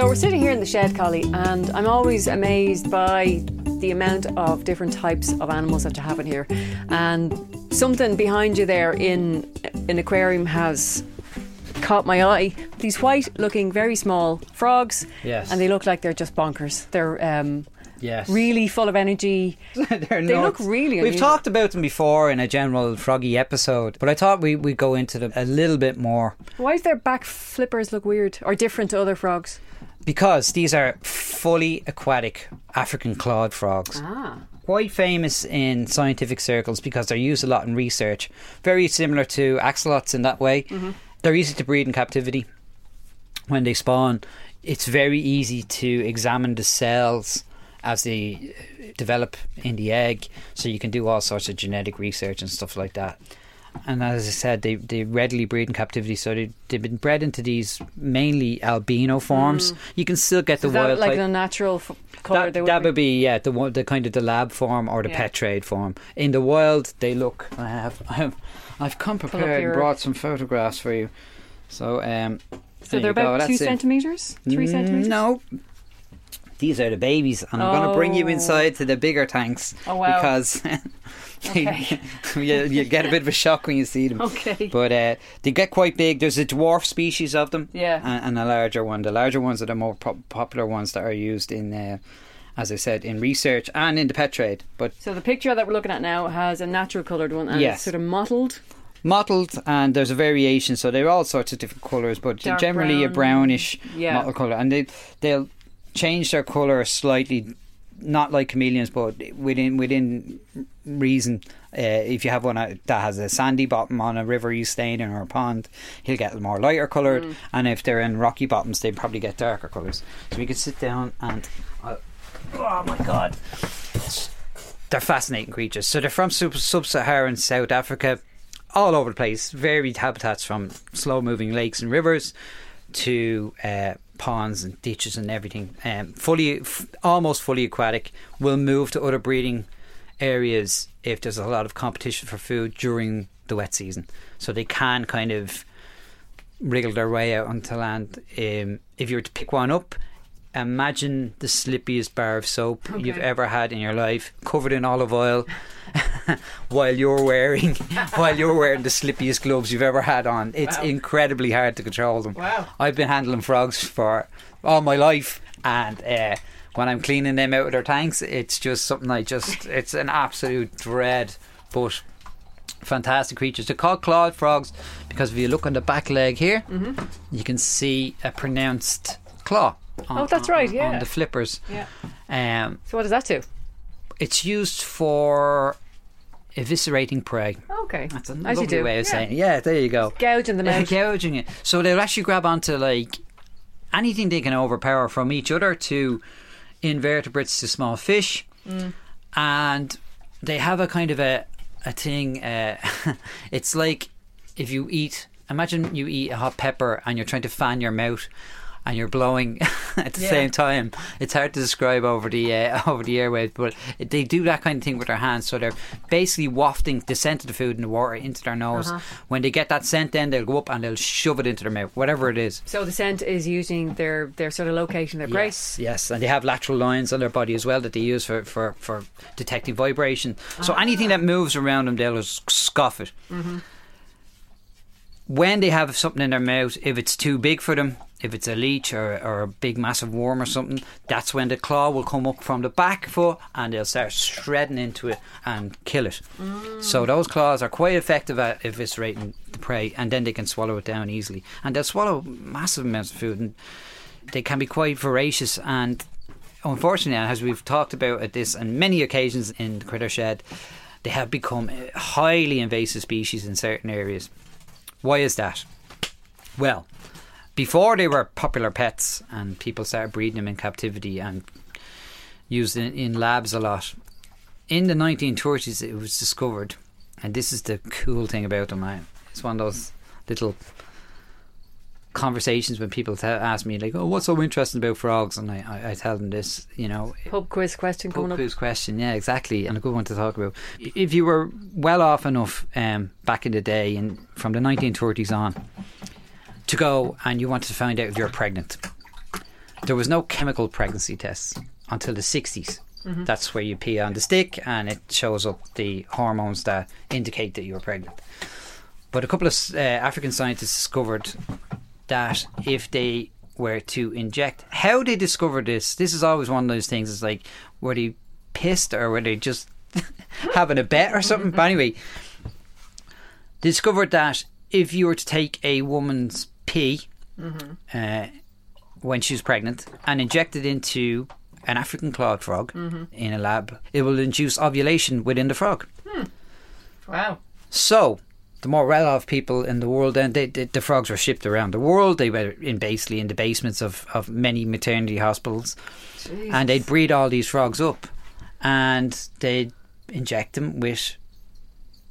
So we're sitting here in the shed, Collie, and I'm always amazed by the amount of different types of animals that you have in here. And something behind you there in an aquarium has caught my eye. These white-looking, very small frogs, Yes. and they look like they're just bonkers. They're um, Yes. really full of energy. They're They look really We've unusual. talked about them before in a general froggy episode, but I thought we would go into them a little bit more Why does their back flippers look weird or different to other frogs? Because these are fully aquatic African clawed frogs. Ah. Quite famous in scientific circles because they're used a lot in research. Very similar to axolots in that way. Mm-hmm. They're easy to breed in captivity. When they spawn, it's very easy to examine the cells as they uh, develop in the egg, so you can do all sorts of genetic research and stuff like that. And as I said, they, they readily breed in captivity, so they, they've been bred into these mainly albino forms. You can still get the Mm. That wild like a natural f- colour? That, they that would be yeah the one the kind of the lab form or the Yeah. pet trade form. In the wild, they look. I have I have I've come prepared and brought some photographs for you. So um, So they're about two it. centimeters, three Mm, centimeters. No. These are the babies, and I'm going to bring you Oh. inside to the bigger tanks Oh, wow. because Okay. you, you get a bit of a shock when you see them. Okay. But uh, they get quite big. There's a dwarf species of them, Yeah. and, and a larger one. The larger ones are the more po- popular ones that are used in, uh, as I said, in research and in the pet trade. But So the picture that we're looking at now has a natural coloured one and Yes. it's sort of mottled. mottled, and there's a variation, so they're all sorts of different colours, but Dark generally a brownish Yeah. mottled colour, and they they'll change their colour slightly, not like chameleons, but within within reason. Uh, if you have one that has a sandy bottom on a river you stay in or a pond, he'll get more lighter coloured, Mm. and if they're in rocky bottoms, they probably get darker colours. So we could sit down and. Uh, oh my god! They're fascinating creatures. So they're from sub- sub-Saharan South Africa, all over the place. Varied habitats from slow-moving lakes and rivers to uh, ponds and ditches and everything. Um, fully, f- almost fully aquatic. Will move to other breeding areas if there's a lot of competition for food during the wet season. So they can kind of wriggle their way out onto land. Um, if you were to pick one up, imagine the slippiest bar of soap you've ever had in your life, covered in olive oil, while you're wearing while you're wearing the slippiest gloves you've ever had on. It's incredibly hard to control them. Wow. I've been handling frogs for all my life, and uh, when I'm cleaning them out of their tanks, it's just something I just it's an absolute dread, but. Fantastic creatures. They're called clawed frogs because if you look on the back leg here, Mm-hmm. you can see a pronounced claw. On, Oh, that's on- right, on yeah. the flippers. Yeah. Um, So what does that do? it's used for eviscerating prey. Okay. That's a As lovely way of yeah. saying it. Yeah, there you go. Gouging them out. Gouging it. So they'll actually grab onto like anything they can overpower from each other to invertebrates to small fish. Mm. And they have a kind of a, a thing. Uh, it's like if you eat, imagine you eat a hot pepper and you're trying to fan your mouth. And you're blowing at the Yeah. same time. It's hard to describe over the uh, over the airwaves, but they do that kind of thing with their hands. So they're basically wafting the scent of the food and the water into their nose. Uh-huh. When they get that scent, then they'll go up and they'll shove it into their mouth, whatever it is. So the scent is using their their sort of location, their brace. Yes, yes, and they have lateral lines on their body as well that they use for, for, for detecting vibration. So anything that moves around them, they'll just scoff it. When they have something in their mouth, if it's too big for them, if it's a leech or, or a big massive worm or something, that's when the claw will come up from the back foot and they'll start shredding into it and kill it. Mm. So those claws are quite effective at eviscerating the prey, and then they can swallow it down easily. And they'll swallow massive amounts of food, and they can be quite voracious and unfortunately as we've talked about at this on many occasions in the critter shed they have become highly invasive species in certain areas why is that well before they were popular pets and people started breeding them in captivity and used in, in labs a lot in the 1930s it was discovered and this is the cool thing about them I, it's one of those little conversations when people tell, ask me like, "Oh, what's so interesting about frogs?" and I, I, I tell them this, you know, Pub quiz question coming Pub up. quiz question, yeah, exactly, and a good one to talk about. If you were well off enough um, back in the day, and from the 1930s on, to go and you wanted to find out if you're pregnant, there was no chemical pregnancy tests until the 60s. That's where you pee on the stick and it shows up the hormones that indicate that you're pregnant. But a couple of uh, African scientists discovered that if they were to inject, how they discovered this, this is always one of those things. It's like, were they pissed or were they just having a bet or something? But anyway, they discovered that if you were to take a woman's pee mm-hmm. uh, when she was pregnant and inject it into an African clawed frog mm-hmm. in a lab, it will induce ovulation within the frog. Hmm. Wow. So, the more well off people in the world, then they, they, the frogs were shipped around the world. They were in basically in the basements of, of many maternity hospitals, and they'd breed all these frogs up, and they'd inject them with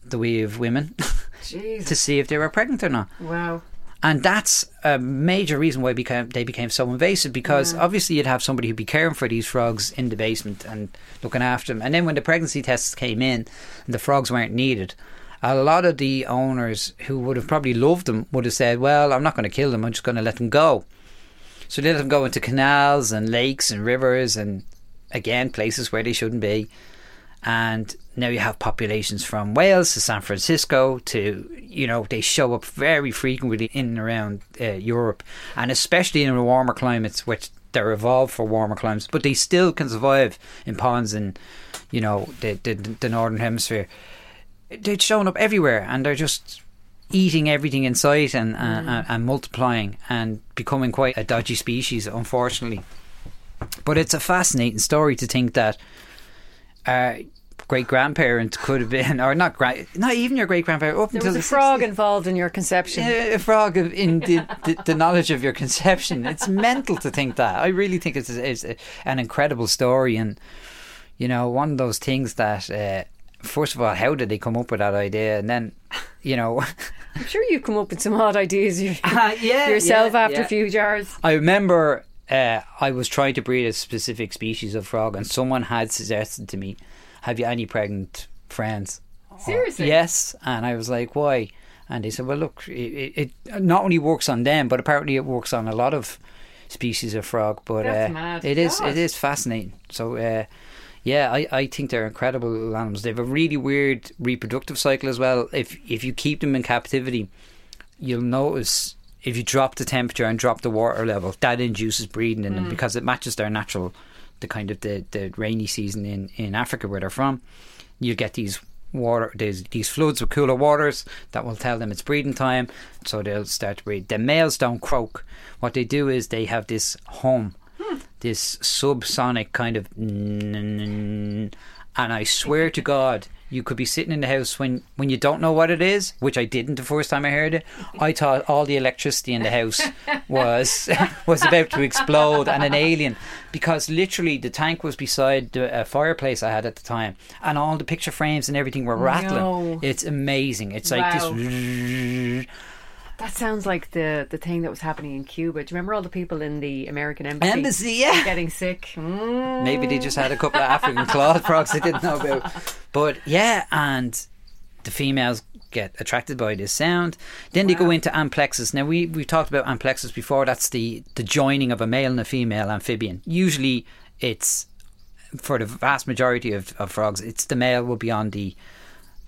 the wee of women Jeez. to see if they were pregnant or not. Wow. And that's a major reason why became, they became so invasive because obviously you'd have somebody who'd be caring for these frogs in the basement and looking after them. And then when the pregnancy tests came in and the frogs weren't needed, a lot of the owners who would have probably loved them would have said, Well, I'm not going to kill them, I'm just going to let them go. So they let them go into canals and lakes and rivers and again places where they shouldn't be. And now you have populations from Wales to San Francisco to, you know, they show up very frequently in and around uh, Europe and especially in the warmer climates, which they're evolved for warmer climates, but they still can survive in ponds in, you know, the, the, the northern hemisphere. They're showing up everywhere and they're just eating everything in sight and, and, and, and multiplying and becoming quite a dodgy species, unfortunately. But it's a fascinating story to think that our great grandparent could have been, or not grand, not even your great grandparent, up There until was a the frog 60s. involved in your conception. A frog in the, the, the knowledge of your conception. It's mental to think that. I really think it's, it's an incredible story, and you know, one of those things that. Uh, First of all, how did they come up with that idea? And then, you know, I'm sure you've come up with some odd ideas you- yeah, yourself yeah, after yeah. a few jars. I remember uh, I was trying to breed a specific species of frog, and someone had suggested to me, "Have you any pregnant friends?" Seriously? Yes, and I was like, "Why?" And they said, "Well, look, it, it, not only works on them, but apparently it works on a lot of species of frog. But uh, it is God. it is fascinating. So." Uh, yeah, I, I think they're incredible little animals. They have a really weird reproductive cycle as well. If if you keep them in captivity, you'll notice if you drop the temperature and drop the water level, that induces breeding in them because it matches their natural, the kind of the, the rainy season in, in Africa where they're from. You get these water, these, these floods with cooler waters that will tell them it's breeding time, so they'll start to breed. The males don't croak. What they do is they have this hum, hmm. this subsonic kind of, and I swear to God, you could be sitting in the house when, when you don't know what it is, which I didn't the first time I heard it. I thought all the electricity in the house was was about to explode and an alien, because literally the tank was beside the uh, fireplace I had at the time, and all the picture frames and everything were rattling. No. It's amazing. It's like Wow. this. That sounds like the the thing that was happening in Cuba. Do you remember all the people in the American embassy? Embassy, yeah. Getting sick. Mm. Maybe they just had a couple of African clawed frogs they didn't know about. But yeah, and the females get attracted by this sound. Then they go into amplexus. Now we we talked about amplexus before. That's the the joining of a male and a female amphibian. Usually, it's for the vast majority of, of frogs, it's the male will be on the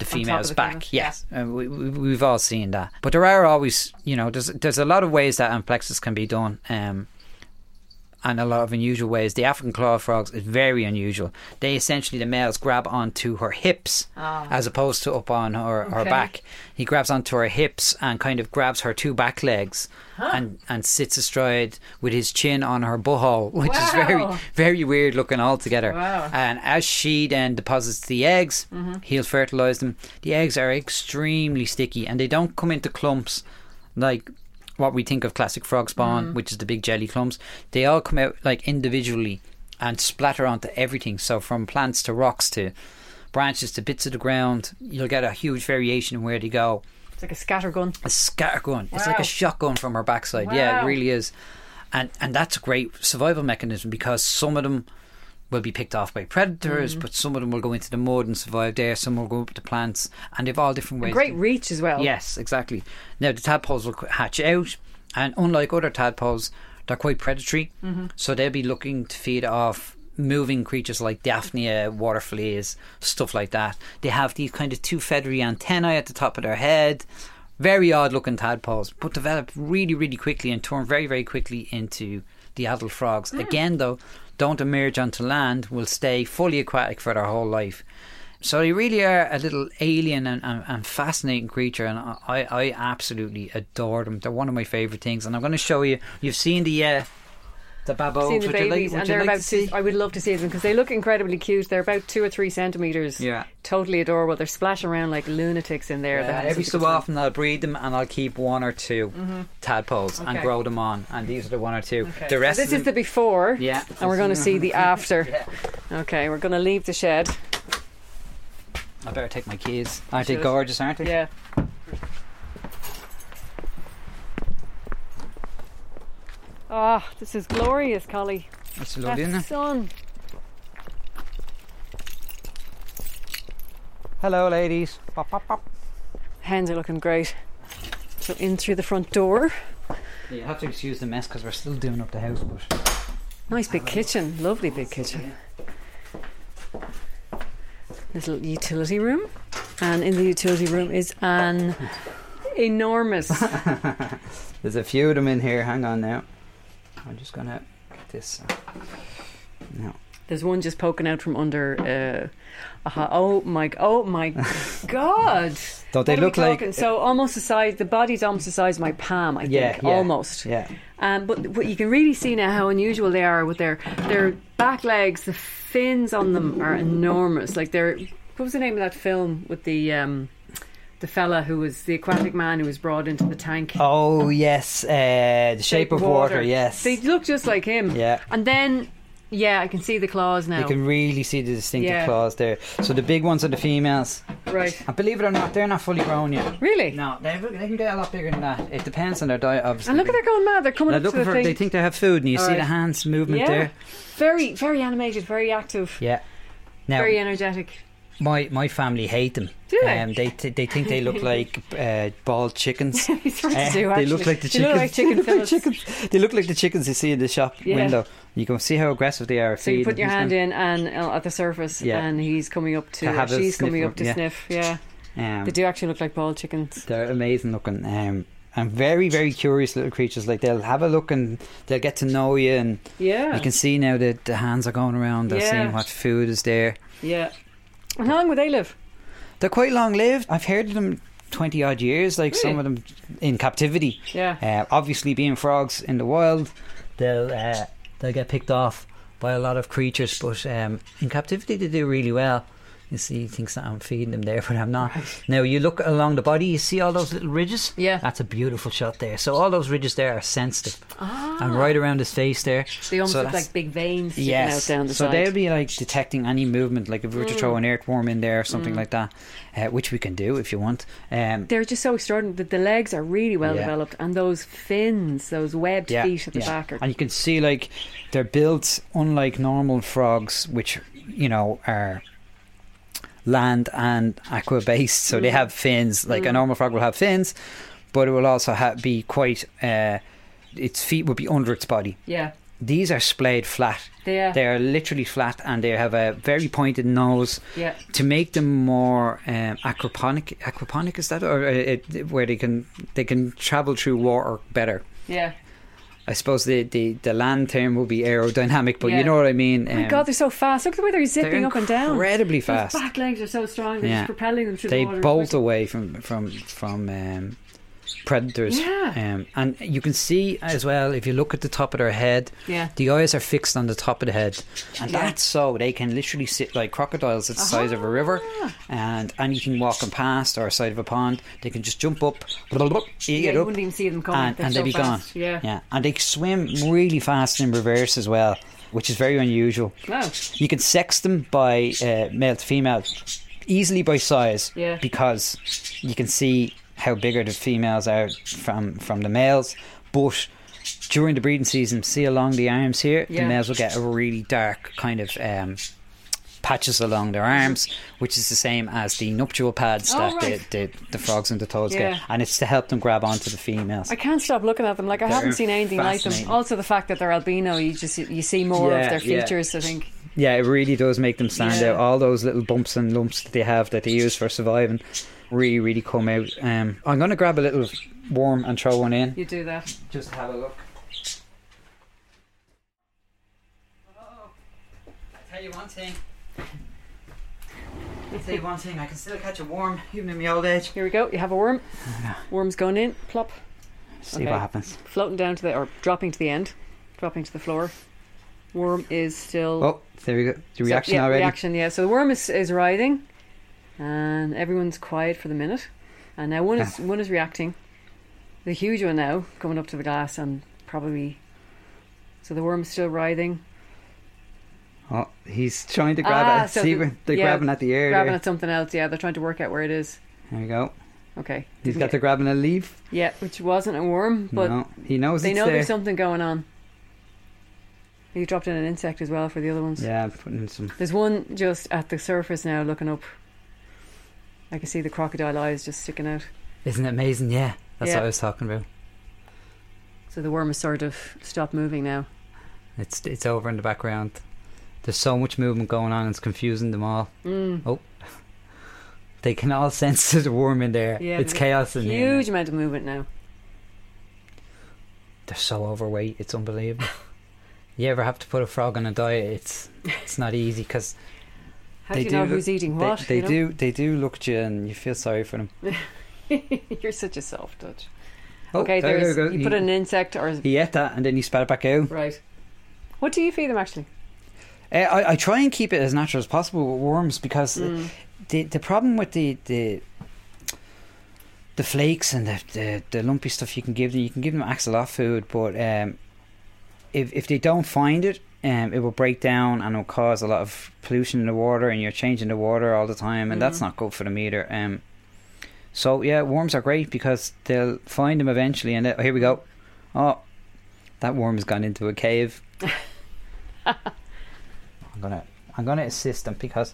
the female's back. female, Yes, uh, we, we, we've all seen that. But there are always, you know, there's there's a lot of ways that amplexus can be done. Um, and a lot of unusual ways. The African claw frogs is very unusual. They essentially the males grab onto her hips ah. as opposed to up on her, her back. He grabs onto her hips and kind of grabs her two back legs and, and sits astride with his chin on her butthole, which is very very weird looking altogether. Wow. And as she then deposits the eggs, mm-hmm. he'll fertilize them. The eggs are extremely sticky and they don't come into clumps like what we think of classic frog spawn, mm. which is the big jelly clumps. They all come out like individually and splatter onto everything. So from plants to rocks to branches to bits of the ground, you'll get a huge variation in where they go. It's like a scatter gun. A scatter scattergun. It's like a shotgun from her backside. Yeah, it really is. And and that's a great survival mechanism because some of them will be picked off by predators, Mm. but some of them will go into the mud and survive there. Some will go up the plants, and they've all different ways. Great reach as well. Yes, exactly. Now the tadpoles will hatch out, and unlike other tadpoles, they're quite predatory. Mm-hmm. So they'll be looking to feed off moving creatures like Daphnia, water fleas, stuff like that. They have these kind of two feathery antennae at the top of their head. Very odd looking tadpoles, but develop really, really quickly and turn very, very quickly into the adult frogs. Again, though, don't emerge onto land, will stay fully aquatic for their whole life. So they really are a little alien and, and, and fascinating creature, and I, I absolutely adore them. They're one of my favourite things, and I'm going to show you. You've seen the uh, the Seen the like- babies, would and they're like about. to see? I would love to see them because they look incredibly cute. They're about two or three centimeters. Yeah. totally adorable. They're splashing around like lunatics in there. Yeah, every so often I'll breed them and I'll keep one or 2 mm-hmm. tadpoles and grow them on, and these are the one or two. Okay. The rest So this is the before. Yeah. and we're going to see the after. Yeah. Okay, we're going to leave the shed. I better take my keys. Aren't they gorgeous? Aren't they? Yeah. Oh, this is glorious, Collie. That's lovely, isn't That it? sun. Hello, ladies. Pop, pop, pop. Hens are looking great. So in through the front door. Yeah, you have to excuse the mess because we're still doing up the house, but Nice big kitchen. Lovely big kitchen. Little utility room. And in the utility room is an enormous. there's a few of them in here. Hang on now. I'm just gonna get this. uh, No. There's one just poking out from under. Uh, ho- oh my! Oh my God! Don't they What look like- so almost the size? The body's almost the size of my palm. I think Yeah, yeah, almost. Yeah. Um, but but you can really see now how unusual they are with their their back legs. The fins on them are enormous. Like they're what was the name of that film with the um, the fella who was the aquatic man who was brought into the tank. Oh yes, uh, the shape, of water. Yes. they look just like him. Yeah. and then yeah, I can see the claws now. You can really see the distinctive Yeah. claws there. So the big ones are the females. right, And believe it or not, they're not fully grown yet. really. No, they, they can get a lot bigger than that. It depends on their diet, obviously. And look at they're going mad. They're coming They're up the for. thing. They think they have food, and you All see right. the hands movement yeah, there. very very animated, very active, Yeah. Now, very energetic. My my family hate them. Do they? Um, they t- they think they look like uh, bald chickens. Uh, do, they look like the They chickens. look like chicken They look like chickens. They look like the chickens you see in the shop Yeah. window. You can see how aggressive they are. So you put your hand in and uh, at the surface, Yeah. and he's coming up to. To she's coming up to yeah. sniff. Yeah, Um, they do actually look like bald chickens. They're amazing looking. Um, and very, very curious little creatures. Like they'll have a look and they'll get to know you, and Yeah, you can see now that the hands are going around. They're Yeah. seeing what food is there. yeah. And how long would they live? They're quite long lived. I've heard of them twenty odd years. Like some of them in captivity. Yeah, Uh, obviously, being frogs in the wild, they'll uh, they'll get picked off by a lot of creatures. But um, in captivity, they do really well. You see, he thinks that I'm feeding him there, but I'm not. Now you look along the body, you see all those little ridges. Yeah. that's a beautiful shot there. So all those ridges there are sensitive, Ah. and right around his face there. They almost So look like big veins Yes, out down the so side. So, they'll be like detecting any movement, like if we were to Mm. throw an earthworm in there or something like that, uh, which we can do if you want. Um, They're just so extraordinary. The, the legs are really well Yeah. developed, and those fins, those webbed feet at the yeah. back, are and you can see like they're built unlike normal frogs, which you know are land and aqua based. So they Mm. have fins. Like a normal frog will have fins, but it will also ha- be quite. Uh, its feet would be under its body. yeah, These are splayed flat. they are. They are literally flat, and they have a very pointed nose yeah, to make them more um, aquaponic. Aquaponic is that, or uh, it, where they can they can travel through water better. yeah. I suppose the, the, the land term will be aerodynamic, but Yeah. you know what I mean. Oh my God, they're so fast. Look at the way they're zipping they're up and down. incredibly Those fast. back legs are so strong. They're Yeah. just propelling them through They the water. bolt away from from from um, predators. Yeah. Um, and you can see as well if you look at the top of their head, Yeah. the eyes are fixed on the top of the head, and Yeah. that's so they can literally sit like crocodiles at the size of a river, and anything walking past or side of a pond, they can just jump up, eat Yeah, it you up, wouldn't even see them coming. and, and so they'd be fast. gone. Yeah. yeah, and they swim really fast in reverse as well, which is very unusual. Wow. You can sex them by uh, male to female easily by size Yeah. because you can see how bigger the females are from from the males. But during the breeding season, see along the arms here, Yeah. the males will get a really dark kind of um, patches along their arms, which is the same as the nuptial pads Oh, that right. the, the, the frogs and the toads Yeah. get, and it's to help them grab onto the females. I can't stop looking at them. Like I They're haven't seen anything like them. Also, the fact that they're albino, you just you see more Yeah, of their yeah. features. I think. Yeah, it really does make them stand Yeah. out. All those little bumps and lumps that they have that they use for surviving really, really come out. Um, I'm going to grab a little worm and throw one in. You do that. Just have a look. I tell you one thing. I tell you one thing. I can still catch a worm even in my old age. Here we go. You have a worm. Worm's going in. Plop. See Okay. what happens. Floating down to the or dropping to the end. Dropping to the floor. Worm is still. Oh, there we go. The So- reaction yeah, already. Reaction, yeah. So the worm is, is writhing, and everyone's quiet for the minute. And now one is one is reacting. The huge one now coming up to the glass and probably. So the worm is still writhing, Oh, he's trying to grab Ah, it. so See, the- they're yeah, grabbing at the air. grabbing there. at something else. Yeah, they're trying to work out where it is. There we go. Okay, He's got the grabbing a leaf. yeah, which wasn't a worm, but no, he knows they know there. there's something going on. You dropped in an insect as well for the other ones. Yeah, putting in some. There's one just at the surface now looking up. I can see the crocodile eyes just sticking out. Isn't it amazing? Yeah, that's Yeah. what I was talking about. So the worm has sort of stopped moving now. It's it's over in the background. There's so much movement going on. It's confusing them all. Mm. Oh, they can all sense there's a worm in there. Yeah, it's chaos in here. Huge amount of movement now. They're so overweight. It's unbelievable. you ever have to put a frog on a diet? It's it's not easy because How they do you know look- who's eating they- what? They, you know? do. They do look at you, and you feel sorry for them. You're such a soft touch. Oh, okay, there there's you He- put an insect or He ate that, and then he spat it back out. right. What do you feed them actually? Uh, I, I try and keep it as natural as possible with worms because Mm. the the problem with the the the flakes and the, the the lumpy stuff you can give them, you can give them axolotl food, but um, if if they don't find it, um, it will break down and it will cause a lot of pollution in the water, and you're changing the water all the time, and that's Mhm. not good for them either. Um, so yeah, worms are great because they'll find them eventually, and they- oh, here we go. Oh, that worm has gone into a cave. I'm gonna I'm gonna assist them because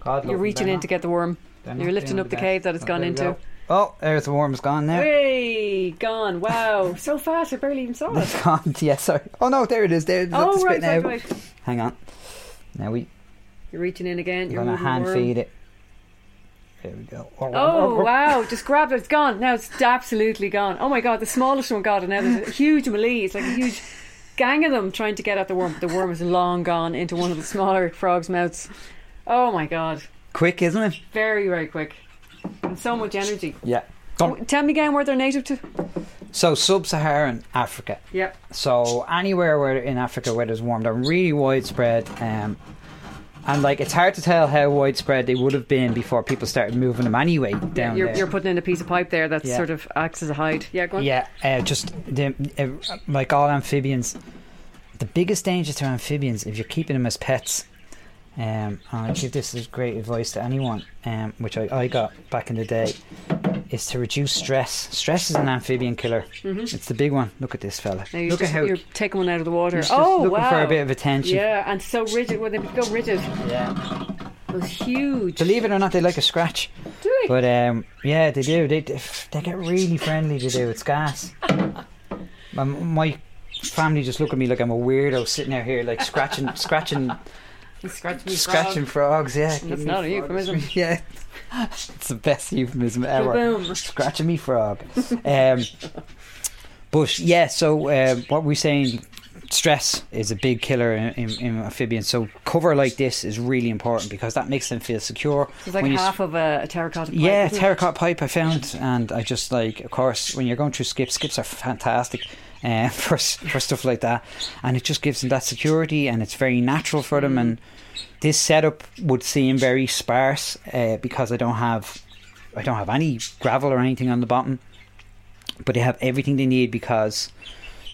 God You're reaching in not- to get the worm. You're lifting up the best. cave that it's Oh, gone into. go. Oh, there's the worm's gone now. Hey, gone! Wow, so fast! I barely even saw it. It's gone. Yeah, sorry. Oh no, there it is. There, Oh the right, spit right, now. right. Hang on. Now we You're reaching in again. You're gonna hand worm. feed it. There we go. Oh, oh, oh, oh wow! Just grab it. It's gone. Now it's absolutely gone. Oh my god! The smallest one got it. Now there's a huge melee. It's like a huge gang of them trying to get at the worm. The worm is long gone into one of the smaller frogs' mouths. Oh my god! Quick, isn't it? Very very quick. And so much energy. Yeah. Tell me again where they're native to. So sub-Saharan Africa. Yep. So anywhere where in Africa where there's warm, they're really widespread. Um, And like it's hard to tell how widespread they would have been before people started moving them anyway down You're, there. you're putting in a piece of pipe there that Yeah. sort of acts as a hide. Yeah, go on. Yeah, uh, just the, uh, like all amphibians, the biggest danger to amphibians if you're keeping them as pets. Um, and I give this as great advice to anyone, um, which I, I got back in the day, is to reduce stress. Stress is an amphibian killer. It's the big one. Look at this fella. Mm-hmm. Now you're, Look just, at how you're taking one out of the water. he's just oh, looking wow. for a bit of attention. Yeah, and so rigid. When they go rigid, Yeah. it was huge. Believe it or not, they like a scratch. Do they? But um, yeah, they do. They they get really friendly. They do. It's gas. my, my family just look at me like I'm a weirdo sitting there here, like scratching, scratching, He scratched me scratching frogs. Yeah, That's not a euphemism. yeah, it's the best euphemism ever. Boom. Scratching me frog. Um, but yeah, so uh, what we're saying. Stress is a big killer in, in, in amphibians. So cover like this is really important because that makes them feel secure. It's like When you half of a, a terracotta pipe. yeah, terracotta pipe I found, and I just like, of course, when you're going through skips, skips are fantastic uh, for for stuff like that, and it just gives them that security, and it's very natural for them. And this setup would seem very sparse uh, because I don't have, I don't have any gravel or anything on the bottom, but they have everything they need because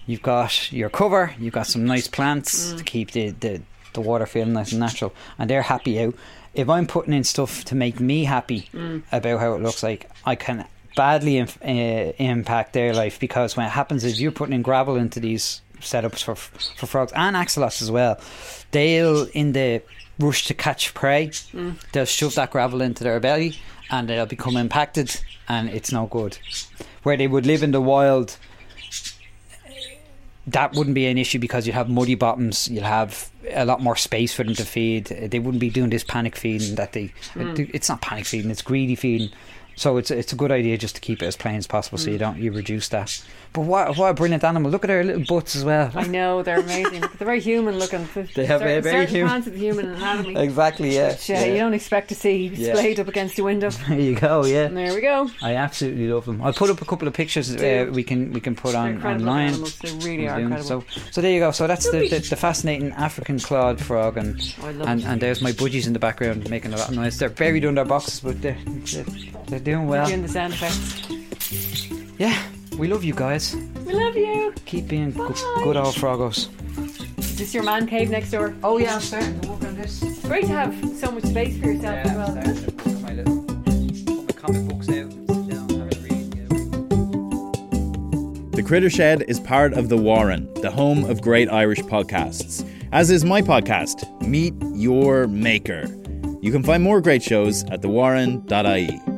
you've got your cover, you've got some nice plants to keep the, the, the water feeling nice and natural, and they're happy out. If I'm putting in stuff to make me happy about how it looks like, I can badly inf- uh, impact their life because when it happens is you're putting in gravel into these setups for for frogs and axolots as well. They'll in the rush to catch prey, they'll shove that gravel into their belly and they'll become impacted, and it's no good. Where they would live in the wild, that wouldn't be an issue because you'd have muddy bottoms, you'll have a lot more space for them to feed. They wouldn't be doing this panic feeding that they. It's not panic feeding; it's greedy feeding. So it's it's a good idea just to keep it as plain as possible, so you don't you reduce that. But what what a brilliant animal! Look at their little butts as well. I know they're amazing. They're very human looking. They have a certain, very human- parts of the human anatomy. Exactly, yeah. which, uh, You don't expect to see displayed up against your window. There you go, yeah. And there we go. I absolutely love them. I'll put up a couple of pictures uh, we can we can put They're on online. animals. They really are Zoom. incredible. So, so there you go. So that's the, the, the fascinating African clawed frog, and Oh, I love and, and there's my budgies in the background making a lot of noise. They're buried under boxes, but they're they're, they're doing well. Doing the sound effects. Yeah, we love you guys. We love you. Keep being good, Bye. good old froggos. Is this your man cave next door? Oh yeah, I'm starting to work on this. Great to have so much space for yourself as well. starting to put my little put my comic books out. and sit down and have a read, yeah. The Critter Shed is part of The Warren, the home of great Irish podcasts, as is my podcast, Meet Your Maker. You can find more great shows at thewarren.ie.